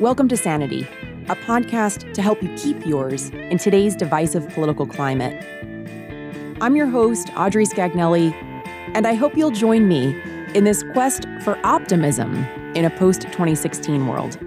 Welcome to Sanity, a podcast to help you keep yours in today's divisive political climate. I'm your host, Audrey Scagnelli, and I hope you'll join me in this quest for optimism in a post 2016 world.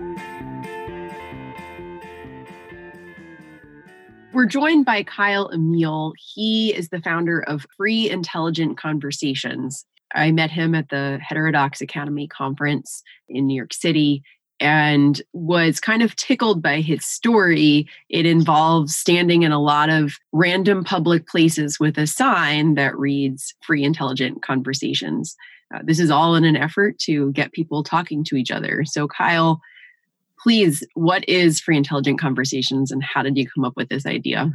We're joined by Kyle Emile. He is the founder of Free Intelligent Conversations. I met him at the Heterodox Academy conference in New York City and was kind of tickled by his story. It involves standing in a lot of random public places with a sign that reads Free Intelligent Conversations. Uh, this is all in an effort to get people talking to each other. So, Kyle, please, what is Free Intelligent Conversations and how did you come up with this idea?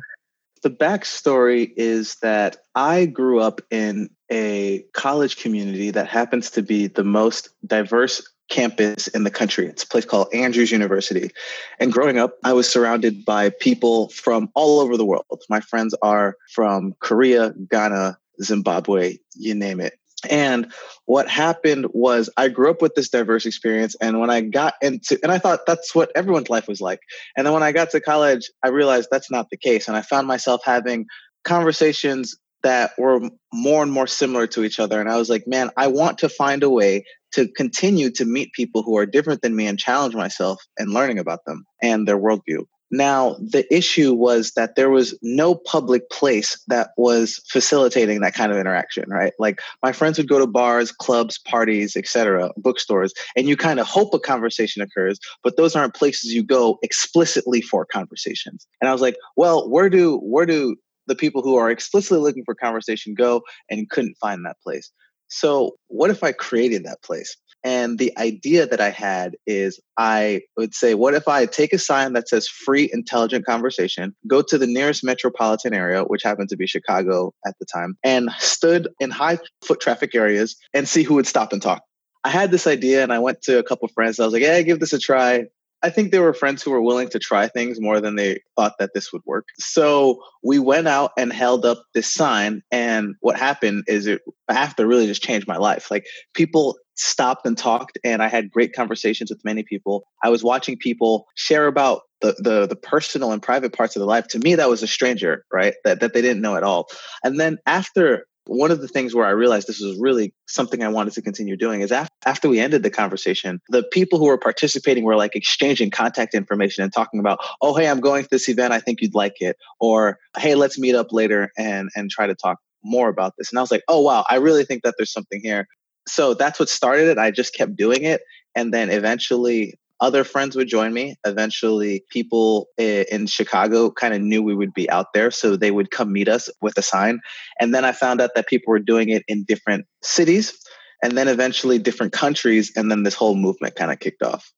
The backstory is that I grew up in a college community that happens to be the most diverse campus in the country. It's a place called Andrews University. And growing up, I was surrounded by people from all over the world. My friends are from Korea, Ghana, Zimbabwe, you name it. And what happened was I grew up with this diverse experience. And when I got into, and I thought that's what everyone's life was like. And then when I got to college, I realized that's not the case. And I found myself having conversations that were more and more similar to each other. And I was like, man, I want to find a way to continue to meet people who are different than me and challenge myself and learning about them and their worldview. Now, the issue was that there was no public place that was facilitating that kind of interaction, right? Like my friends would go to bars, clubs, parties, etc., bookstores, and you kind of hope a conversation occurs, but those aren't places you go explicitly for conversations. And I was like, well, where do where do the people who are explicitly looking for conversation go and couldn't find that place? So, what if I created that place? And the idea that I had is I would say, what if I take a sign that says free intelligent conversation, go to the nearest metropolitan area, which happened to be Chicago at the time, and stood in high foot traffic areas and see who would stop and talk. I had this idea and I went to a couple friends. I was like, "Yeah, give this a try. I think there were friends who were willing to try things more than they thought that this would work. So we went out and held up this sign. And what happened is it after really just changed my life. Like people stopped and talked and I had great conversations with many people. I was watching people share about the, the the personal and private parts of their life. To me, that was a stranger, right? That that they didn't know at all. And then after one of the things where I realized this was really something I wanted to continue doing is after, after we ended the conversation, the people who were participating were like exchanging contact information and talking about, oh, hey, I'm going to this event. I think you'd like it. Or, hey, let's meet up later and, and try to talk more about this. And I was like, oh, wow, I really think that there's something here. So that's what started it. I just kept doing it. And then eventually other friends would join me. Eventually, people in Chicago kind of knew we would be out there, so they would come meet us with a sign. And then I found out that people were doing it in different cities and then eventually different countries. And then this whole movement kind of kicked off.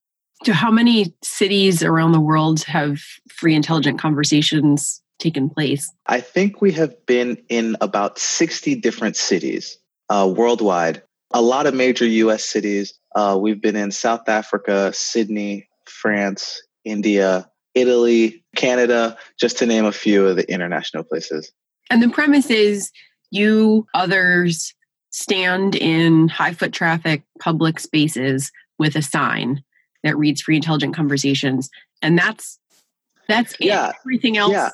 So, how many cities around the world have free intelligent conversations taken place? I think we have been in about 60 different cities uh, worldwide, a lot of major US cities, uh, we've been in South Africa, Sydney, France, India, Italy, Canada, just to name a few of the international places. And the premise is you, others, stand in high foot traffic public spaces with a sign that reads free intelligent conversations. And that's that's yeah. Everything else. Yeah.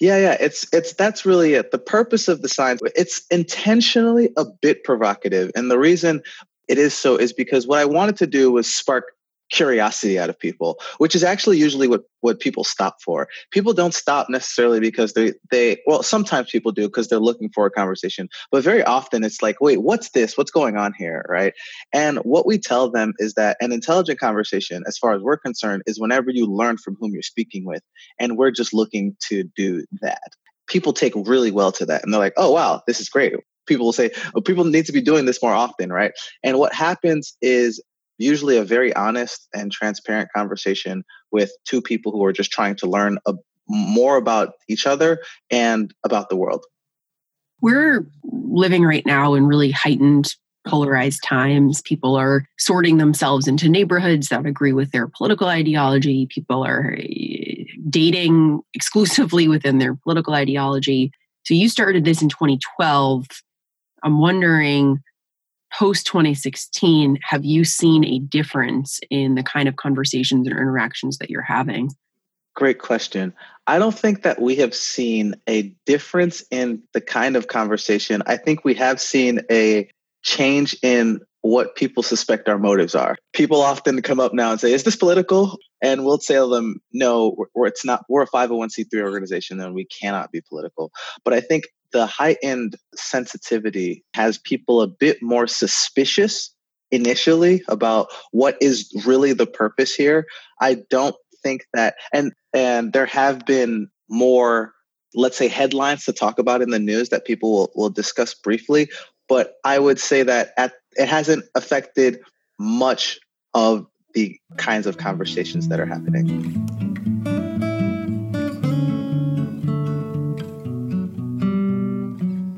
Yeah, yeah, it's it's that's really it. The purpose of the signs, it's intentionally a bit provocative. And the reason it is so is because what I wanted to do was spark curiosity out of people, which is actually usually what, what people stop for. People don't stop necessarily because they, they well, sometimes people do because they're looking for a conversation, but very often it's like, wait, what's this? What's going on here? Right. And what we tell them is that an intelligent conversation, as far as we're concerned, is whenever you learn from whom you're speaking with. And we're just looking to do that. People take really well to that and they're like, oh, wow, this is great people will say, oh, people need to be doing this more often, right? And what happens is usually a very honest and transparent conversation with two people who are just trying to learn a, more about each other and about the world. We're living right now in really heightened polarized times. People are sorting themselves into neighborhoods that agree with their political ideology. People are eh, dating exclusively within their political ideology. So you started this in 2012 I'm wondering post 2016, have you seen a difference in the kind of conversations or interactions that you're having? Great question. I don't think that we have seen a difference in the kind of conversation. I think we have seen a change in what people suspect our motives are. People often come up now and say, Is this political? And we'll tell them, No, we're, it's not. We're a 501c3 organization and we cannot be political. But I think the heightened sensitivity has people a bit more suspicious initially about what is really the purpose here. I don't think that and and there have been more let's say headlines to talk about in the news that people will, will discuss briefly but i would say that at, it hasn't affected much of the kinds of conversations that are happening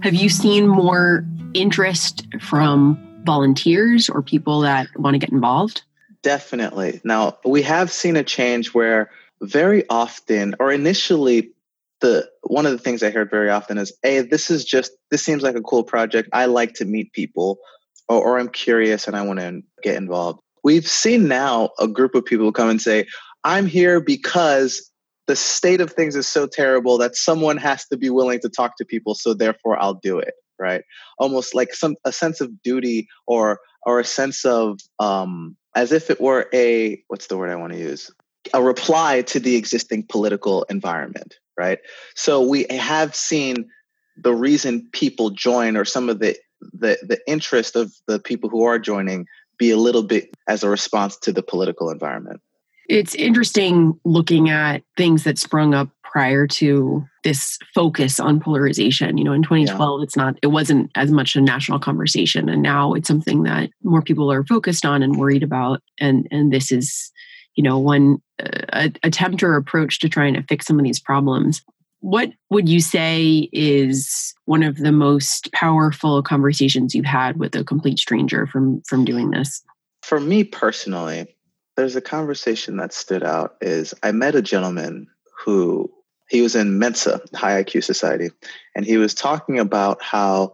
have you seen more interest from volunteers or people that want to get involved Definitely. Now, we have seen a change where very often, or initially, the one of the things I heard very often is, "Hey, this is just this seems like a cool project. I like to meet people, or, or I'm curious and I want to get involved." We've seen now a group of people come and say, "I'm here because the state of things is so terrible that someone has to be willing to talk to people, so therefore I'll do it." Right? Almost like some a sense of duty or or a sense of um, as if it were a what's the word I want to use? A reply to the existing political environment, right? So we have seen the reason people join or some of the the the interest of the people who are joining be a little bit as a response to the political environment. It's interesting looking at things that sprung up prior to this focus on polarization. You know, in 2012, yeah. it's not, it wasn't as much a national conversation. And now it's something that more people are focused on and worried about. And, and this is, you know, one uh, attempt or approach to trying to fix some of these problems. What would you say is one of the most powerful conversations you've had with a complete stranger from from doing this? For me personally, there's a conversation that stood out is I met a gentleman who he was in Mensa, High IQ Society, and he was talking about how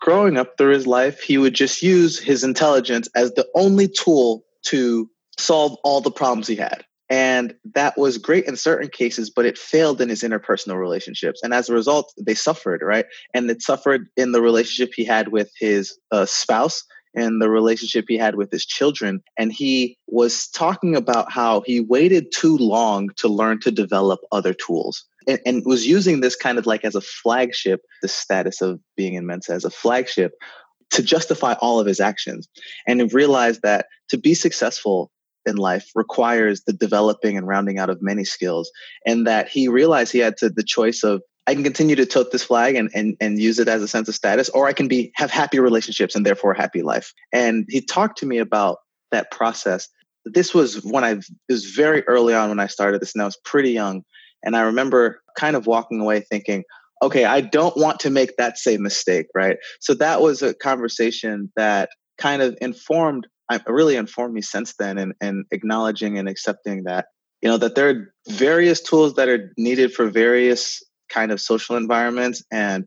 growing up through his life, he would just use his intelligence as the only tool to solve all the problems he had. And that was great in certain cases, but it failed in his interpersonal relationships. And as a result, they suffered, right? And it suffered in the relationship he had with his uh, spouse and the relationship he had with his children. And he was talking about how he waited too long to learn to develop other tools. And, and was using this kind of like as a flagship, the status of being in Mensa as a flagship to justify all of his actions. And realized that to be successful in life requires the developing and rounding out of many skills. And that he realized he had to the choice of I can continue to tote this flag and, and, and use it as a sense of status, or I can be have happy relationships and therefore a happy life. And he talked to me about that process. This was when I was very early on when I started this, and I was pretty young. And I remember kind of walking away thinking, okay, I don't want to make that same mistake, right? So that was a conversation that kind of informed, uh, really informed me since then, and, and acknowledging and accepting that you know that there are various tools that are needed for various kind of social environments. And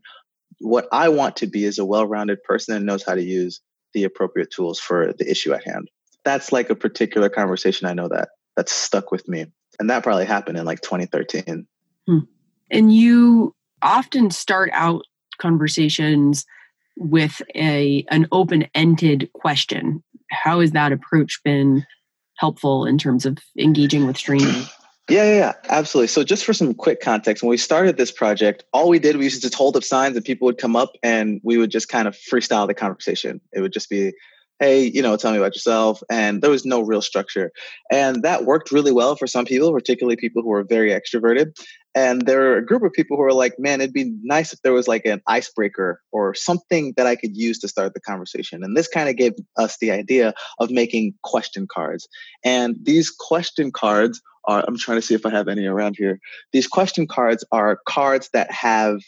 what I want to be is a well rounded person that knows how to use the appropriate tools for the issue at hand. That's like a particular conversation I know that that's stuck with me. And that probably happened in like 2013. Hmm. And you often start out conversations with a an open-ended question. How has that approach been helpful in terms of engaging with strangers? Yeah, yeah, yeah, absolutely. So, just for some quick context, when we started this project, all we did we used to hold up signs, and people would come up, and we would just kind of freestyle the conversation. It would just be, "Hey, you know, tell me about yourself," and there was no real structure, and that worked really well for some people, particularly people who were very extroverted. And there were a group of people who were like, "Man, it'd be nice if there was like an icebreaker or something that I could use to start the conversation." And this kind of gave us the idea of making question cards, and these question cards are I'm trying to see if I have any around here. These question cards are cards that have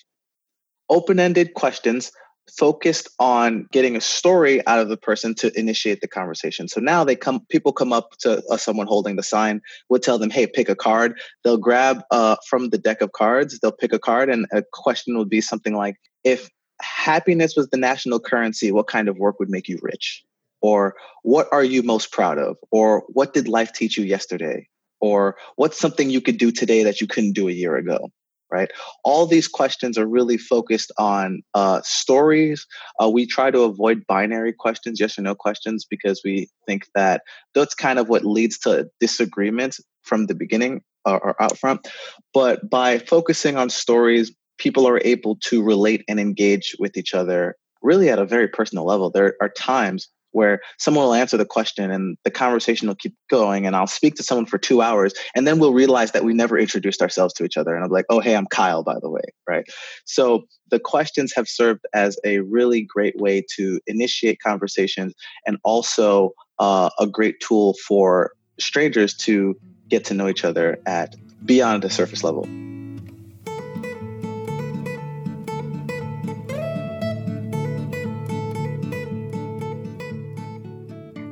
open ended questions focused on getting a story out of the person to initiate the conversation. So now they come, people come up to uh, someone holding the sign, would tell them, "Hey, pick a card." They'll grab uh, from the deck of cards, they'll pick a card, and a question would be something like, "If happiness was the national currency, what kind of work would make you rich? Or what are you most proud of? Or what did life teach you yesterday? Or what's something you could do today that you couldn't do a year ago? Right? All these questions are really focused on uh, stories. Uh, we try to avoid binary questions, yes or no questions, because we think that that's kind of what leads to disagreement from the beginning uh, or out front. But by focusing on stories, people are able to relate and engage with each other really at a very personal level. There are times where someone will answer the question and the conversation will keep going and I'll speak to someone for two hours and then we'll realize that we never introduced ourselves to each other. And I'm like, oh, hey, I'm Kyle, by the way. Right. So the questions have served as a really great way to initiate conversations and also uh, a great tool for strangers to get to know each other at beyond the surface level.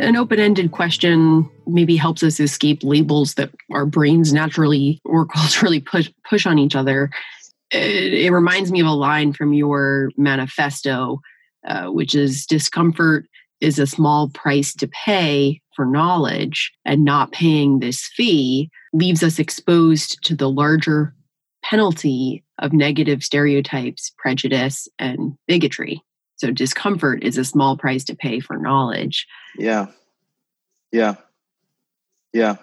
An open ended question maybe helps us escape labels that our brains naturally or culturally push, push on each other. It, it reminds me of a line from your manifesto, uh, which is discomfort is a small price to pay for knowledge, and not paying this fee leaves us exposed to the larger penalty of negative stereotypes, prejudice, and bigotry. So discomfort is a small price to pay for knowledge. Yeah. Yeah. Yeah.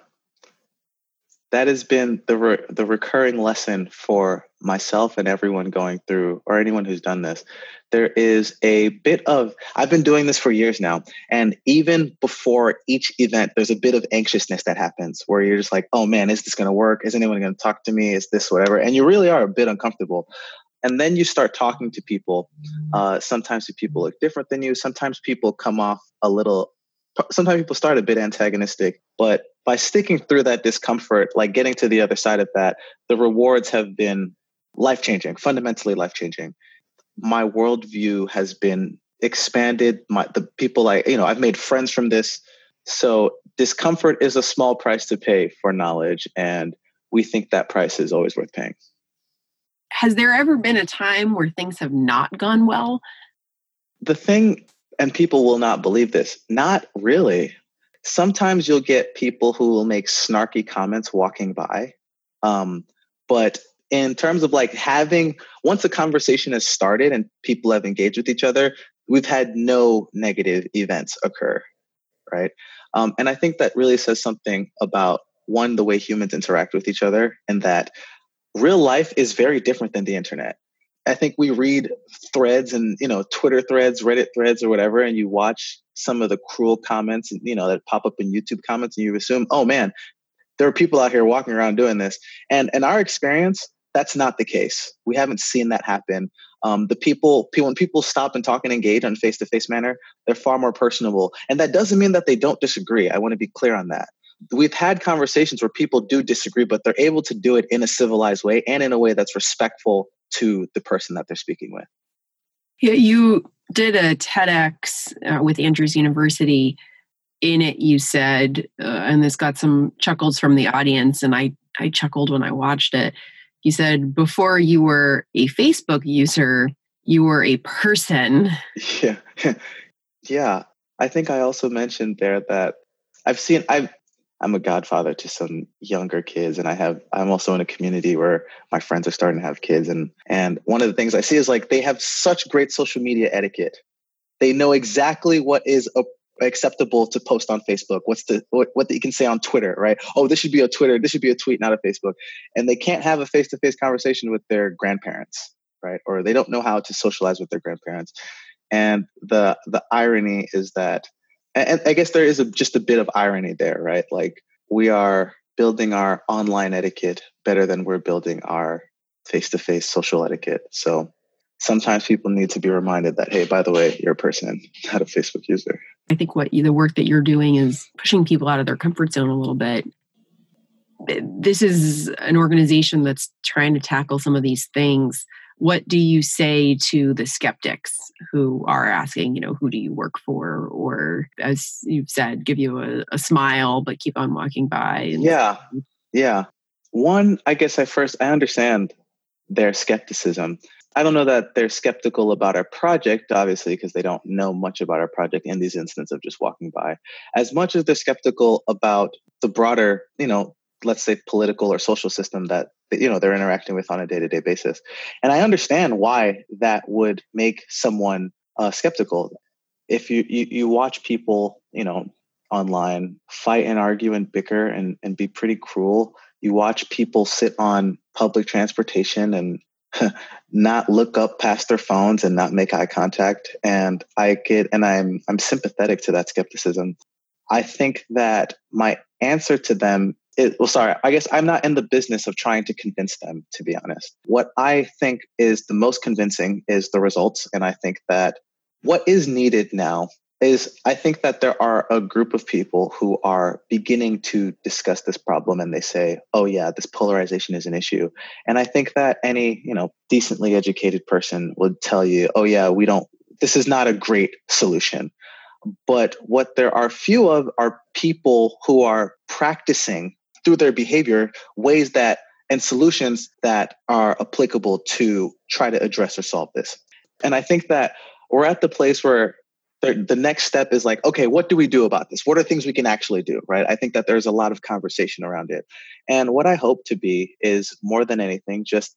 That has been the re- the recurring lesson for myself and everyone going through or anyone who's done this. There is a bit of I've been doing this for years now and even before each event there's a bit of anxiousness that happens where you're just like, "Oh man, is this going to work? Is anyone going to talk to me? Is this whatever?" And you really are a bit uncomfortable and then you start talking to people. Uh, sometimes people look different than you. Sometimes people come off a little sometimes people start a bit antagonistic but by sticking through that discomfort like getting to the other side of that the rewards have been life changing fundamentally life changing my worldview has been expanded. My the people i you know i've made friends from this. So discomfort is a small price to pay for knowledge and we think that price is always worth paying has there ever been a time where things have not gone well? The thing, and people will not believe this, not really. Sometimes you'll get people who will make snarky comments walking by. Um, but in terms of like having, once a conversation has started and people have engaged with each other, we've had no negative events occur. Right. Um, and I think that really says something about one, the way humans interact with each other, and that real life is very different than the internet. I think we read threads and you know Twitter threads, Reddit threads, or whatever, and you watch some of the cruel comments, and you know, that pop up in YouTube comments, and you assume, oh man, there are people out here walking around doing this. And in our experience, that's not the case. We haven't seen that happen. Um, the people, people, when people stop and talk and engage on face to face manner, they're far more personable, and that doesn't mean that they don't disagree. I want to be clear on that we've had conversations where people do disagree, but they're able to do it in a civilized way and in a way that's respectful to the person that they're speaking with. Yeah, you did a TEDx uh, with Andrews University. In it, you said, uh, and this got some chuckles from the audience, and I, I chuckled when I watched it. You said, before you were a Facebook user, you were a person. Yeah. yeah. I think I also mentioned there that I've seen, I've, I'm a godfather to some younger kids and I have I'm also in a community where my friends are starting to have kids and and one of the things I see is like they have such great social media etiquette. They know exactly what is a, acceptable to post on Facebook. What's the what, what you can say on Twitter, right? Oh, this should be a Twitter, this should be a tweet, not a Facebook. And they can't have a face-to-face conversation with their grandparents, right? Or they don't know how to socialize with their grandparents. And the the irony is that and I guess there is a, just a bit of irony there, right? Like we are building our online etiquette better than we're building our face-to-face social etiquette. So sometimes people need to be reminded that, hey, by the way, you're a person, not a Facebook user. I think what the work that you're doing is pushing people out of their comfort zone a little bit. This is an organization that's trying to tackle some of these things what do you say to the skeptics who are asking you know who do you work for? Or as you've said give you a, a smile but keep on walking by and- yeah. yeah. One i guess i first i understand their skepticism. I don't know that they're skeptical about our project, obviously, because they don't know much about our project in these instances of just walking by, as much as they're skeptical about the broader, you know, let's say political or social system that you know they're interacting with on a day-to-day basis. And i understand why that would make someone uh, skeptical. If you, you you watch people you know online fight and argue and bicker and, and be pretty cruel. You watch people sit on public transportation and not look up past their phones and not make eye contact. And i get and i'm i'm sympathetic to that skepticism. I think that my answer to them it, well, sorry, I guess I'm not in the business of trying to convince them, to be honest. What I think is the most convincing is the results. And I think that what is needed now is I think that there are a group of people who are beginning to discuss this problem and they say, oh, yeah, this polarization is an issue. And I think that any, you know, decently educated person would tell you, oh, yeah, we don't, this is not a great solution. But what there are few of are people who are practicing through their behavior ways that and solutions that are applicable to try to address or solve this. And I think that we're at the place where the, next step is like, okay, what do we do about this? What are things we can actually do, right? I think that there's a lot of conversation around it. And what I hope to be is more than anything, just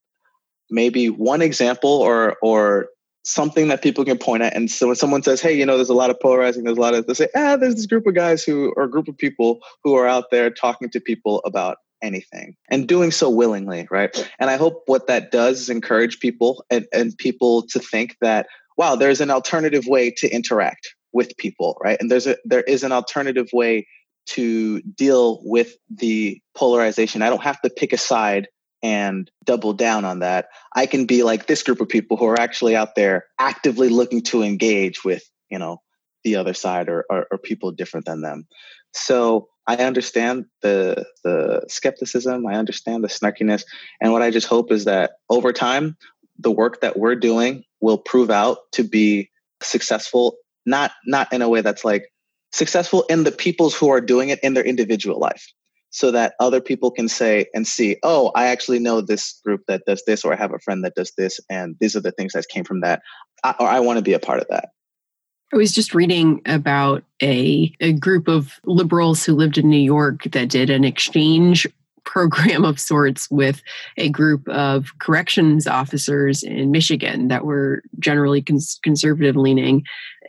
maybe one example or or something that people can point at. And so when someone says, hey, you know, there's a lot of polarizing, there's a lot of, they say, ah, there's this group of guys who, or group of people who are out there talking to people about anything and doing so willingly, right? And I hope what that does is encourage people and, and people to think that, wow, there's an alternative way to interact with people, right? And there's a, there is an alternative way to deal with the polarization. I don't have to pick a side and double down on that, I can be like this group of people who are actually out there actively looking to engage with, you know, the other side or, or, or people different than them. So I understand the the skepticism. I understand the snarkiness, and what I just hope is that over time, the work that we're doing will prove out to be successful. Not not in a way that's like successful in the peoples who are doing it in their individual life so that other people can say and see, oh, I actually know this group that does this, or I have a friend that does this, and these are the things that came from that, I, or I want to be a part of that. I was just reading about a, a group of liberals who lived in New York that did an exchange program of sorts with a group of corrections officers in Michigan that were generally cons- conservative leaning.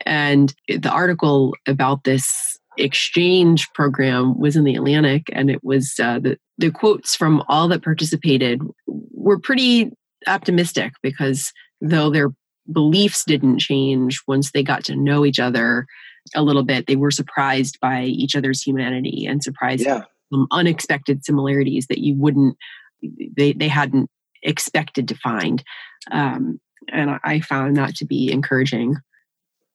And the article about this exchange program was in the Atlantic, and it was uh, the the quotes from all that participated were pretty optimistic because though their beliefs didn't change once they got to know each other a little bit, they were surprised by each other's humanity and surprised yeah. some unexpected similarities that you wouldn't they they hadn't expected to find. Um, and I found that to be encouraging.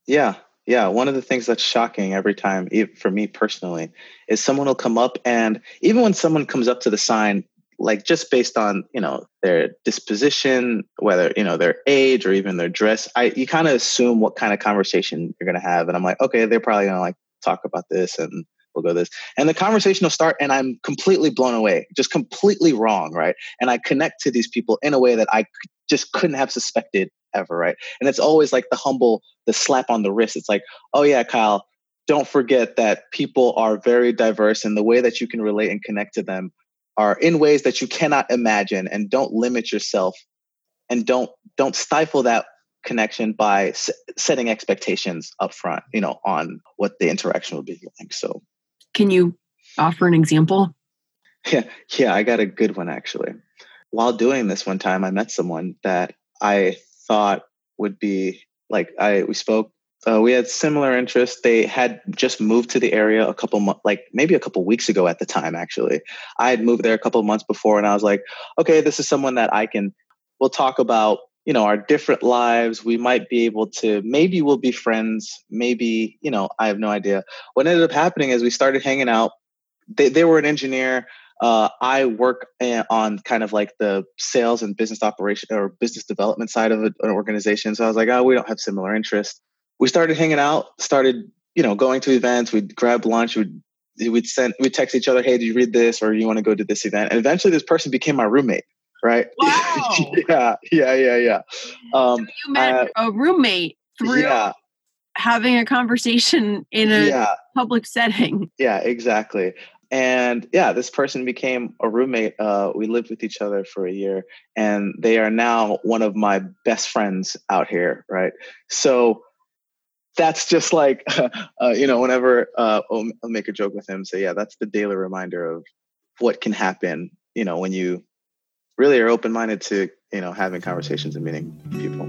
Yeah, yeah, one of the things that's shocking every time, for me personally, is someone will come up and even when someone comes up to the sign, like just based on you know their disposition, whether you know their age or even their dress, I you kind of assume what kind of conversation you're gonna have, and I'm like, okay, they're probably gonna like talk about this and we'll go this. And the conversation will start, and I'm completely blown away, just completely wrong, right? And I connect to these people in a way that I just couldn't have suspected ever, right? And it's always like the humble, the slap on the wrist. It's like, oh yeah, Kyle, don't forget that people are very diverse and the way that you can relate and connect to them are in ways that you cannot imagine and don't limit yourself and don't don't stifle that connection by s- setting expectations up front you know on what the interaction will be like so can you offer an example yeah yeah i got a good one actually while doing this one time i met someone that i thought would be like I we spoke. Uh, we had similar interests. They had just moved to the area a couple like maybe a couple weeks ago at the time. Actually, I had moved there a couple months before, and I was like, okay, this is someone that I can. We'll talk about you know our different lives. We might be able to. Maybe we'll be friends. Maybe you know I have no idea. What ended up happening is we started hanging out. They they were an engineer. Uh, I work eh, on kind of like the sales and business operation or business development side of an organization. So I was like, oh, we don't have similar interests. We started hanging out, started, you know, going to events. We'd grab lunch. We'd we'd send we'd text each other, hey, did you read this or you want to go to this event? And eventually, this person became my roommate. right? Wow. yeah, yeah, yeah, yeah. Um, you met uh, a roommate through yeah, having a conversation in a yeah, public setting. yeah, exactly. And yeah, this person became a roommate. Uh, we lived with each other for a year, and they are now one of my best friends out here, right? So that's just like, uh, you know, whenever uh, I'll, I'll make a joke with him, say, yeah, that's the daily reminder of what can happen, you know, when you really are open minded to, you know, having conversations and meeting people.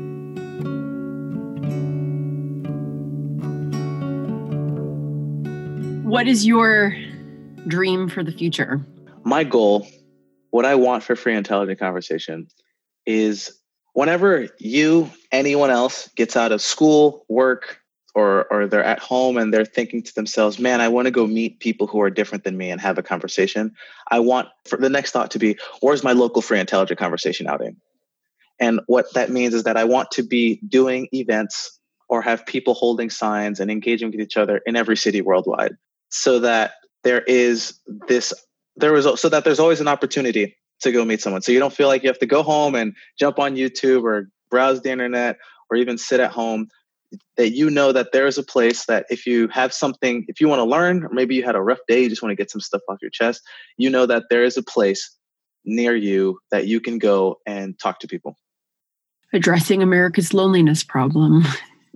What is your dream for the future? my goal, what I want for free intelligent conversation is whenever you, anyone else gets out of school, work, or or they're at home and they're thinking to themselves, man, I want to go meet people who are different than me and have a conversation. I want for the next thought to be, where's my local free intelligent conversation outing? And what that means is that I want to be doing events or have people holding signs and engaging with each other in every city worldwide so that there is this there was so that there's always an opportunity to go meet someone. So you don't feel like you have to go home and jump on youtube or browse the internet or even sit at home. That you know that there is a place that if you have something if you want to learn or maybe you had a rough day you just want to get some stuff off your chest you know that there is a place near you that you can go and talk to people. Addressing America's loneliness problem.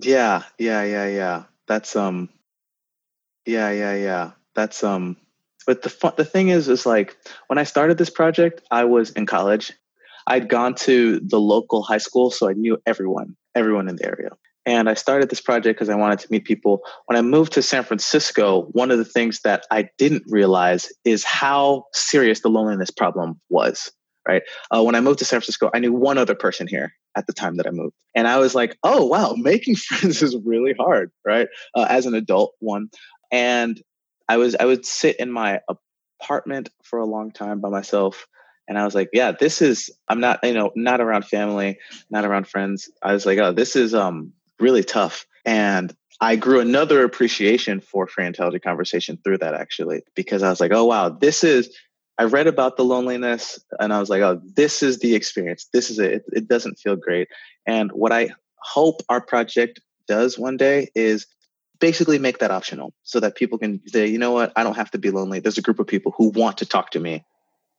yeah yeah yeah yeah. That's um yeah yeah yeah that's um but the fun, the thing is is like when i started this project i was in college. I'd gone to the local high school so i knew everyone everyone in the area. And i started this project because i wanted to meet people. When i moved to san francisco one of the things that i didn't realize is how serious the loneliness problem was right? Uh, when i moved to san francisco i knew one other person here at the time that i moved. And i was like oh wow making friends is really hard right? Uh, as an adult one. And I was I would sit in my apartment for a long time by myself and I was like, yeah, this is I'm not, you know, not around family, not around friends. I was like, oh, this is um really tough. And I grew another appreciation for free intelligent conversation through that actually, because I was like, oh wow, this is I read about the loneliness and I was like, oh, this is the experience. This is it. It, it doesn't feel great. And what I hope our project does one day is basically make that optional so that people can say, you know what, I don't have to be lonely. There's a group of people who want to talk to me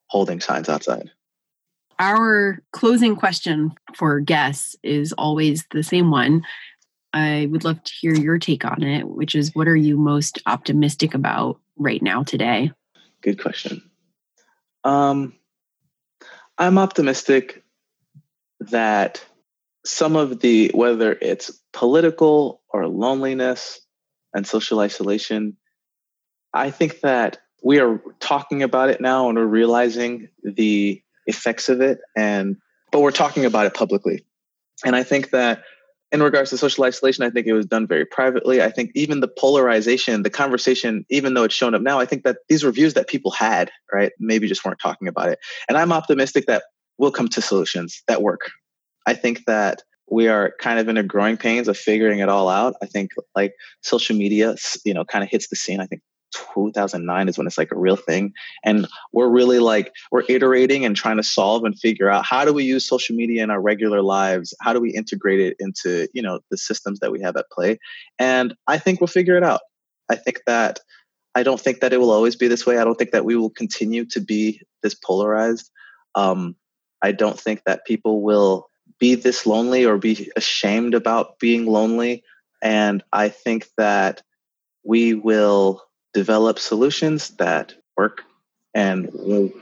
holding signs outside. Our closing question for guests is always the same one. I would love to hear your take on it, which is what are you most optimistic about right now today? Good question. Um, I'm optimistic that some of the, whether it's political or loneliness and social isolation, I think that we are talking about it now and we're realizing the effects of it and but we're talking about it publicly. And I think that in regards to social isolation, I think it was done very privately. I think even the polarization, the conversation, even though it's shown up now, I think that these were views that people had, right? Maybe just weren't talking about it. And I'm optimistic that we'll come to solutions that work. I think that we are kind of in a growing pains of figuring it all out. I think like social media, you know, kind of hits the scene. I think 2009 is when it's like a real thing. And we're really like we're iterating and trying to solve and figure out how do we use social media in our regular lives? How do we integrate it into you know the systems that we have at play? And i think we'll figure it out. I think that i don't think that it will always be this way. I don't think that we will continue to be this polarized. Um, i don't think that people will be this lonely or be ashamed about being lonely. And i think that we will develop solutions that work. And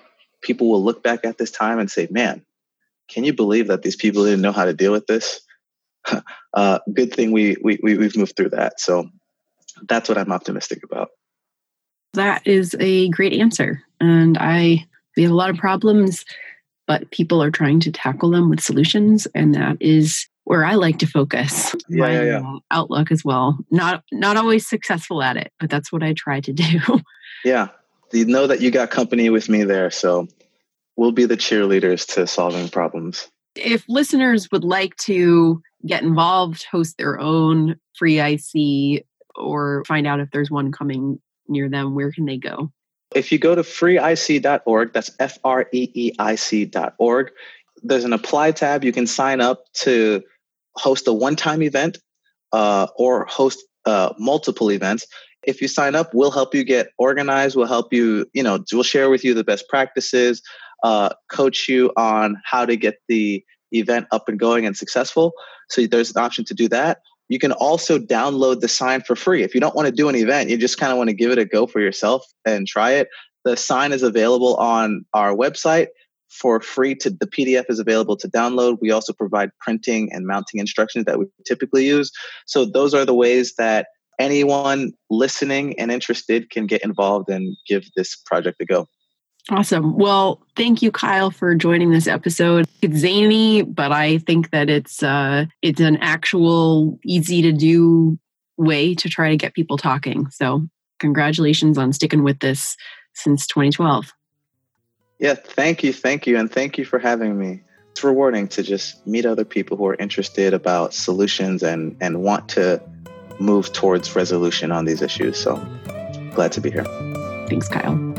people will look back at this time and say man can you believe that these people didn't know how to deal with this? Uh, good thing we, we, we we've moved through that. So that's what i'm optimistic about. That is a great answer. And I, we have a lot of problems, but people are trying to tackle them with solutions. And that is where I like to focus Yeah, my yeah, yeah. uh, outlook as well. Not not always successful at it, but that's what I try to do. yeah you know that you got company with me there so we'll be the cheerleaders to solving problems if listeners would like to get involved, host their own free IC, or find out if there's one coming near them, where can they go? If you go to freeic.org, that's F R E E I C.org, there's an apply tab. You can sign up to host a one time event uh, or host uh, multiple events. If you sign up, we'll help you get organized. We'll help you, you know, we'll share with you the best practices, uh, coach you on how to get the event up and going and successful. So there's an option to do that. You can also download the sign for free. If you don't want to do an event, you just kind of want to give it a go for yourself and try it. The sign is available on our website for free to the PDF is available to download. We also provide printing and mounting instructions that we typically use. So those are the ways that anyone listening and interested can get involved and give this project a go. Awesome. Well, thank you, Kyle, for joining this episode. It's zany, but I think that it's uh, it's an actual easy to do way to try to get people talking. So, congratulations on sticking with this since 2012. Yeah, thank you, thank you, and thank you for having me. It's rewarding to just meet other people who are interested about solutions and and want to move towards resolution on these issues. So, glad to be here. Thanks, Kyle.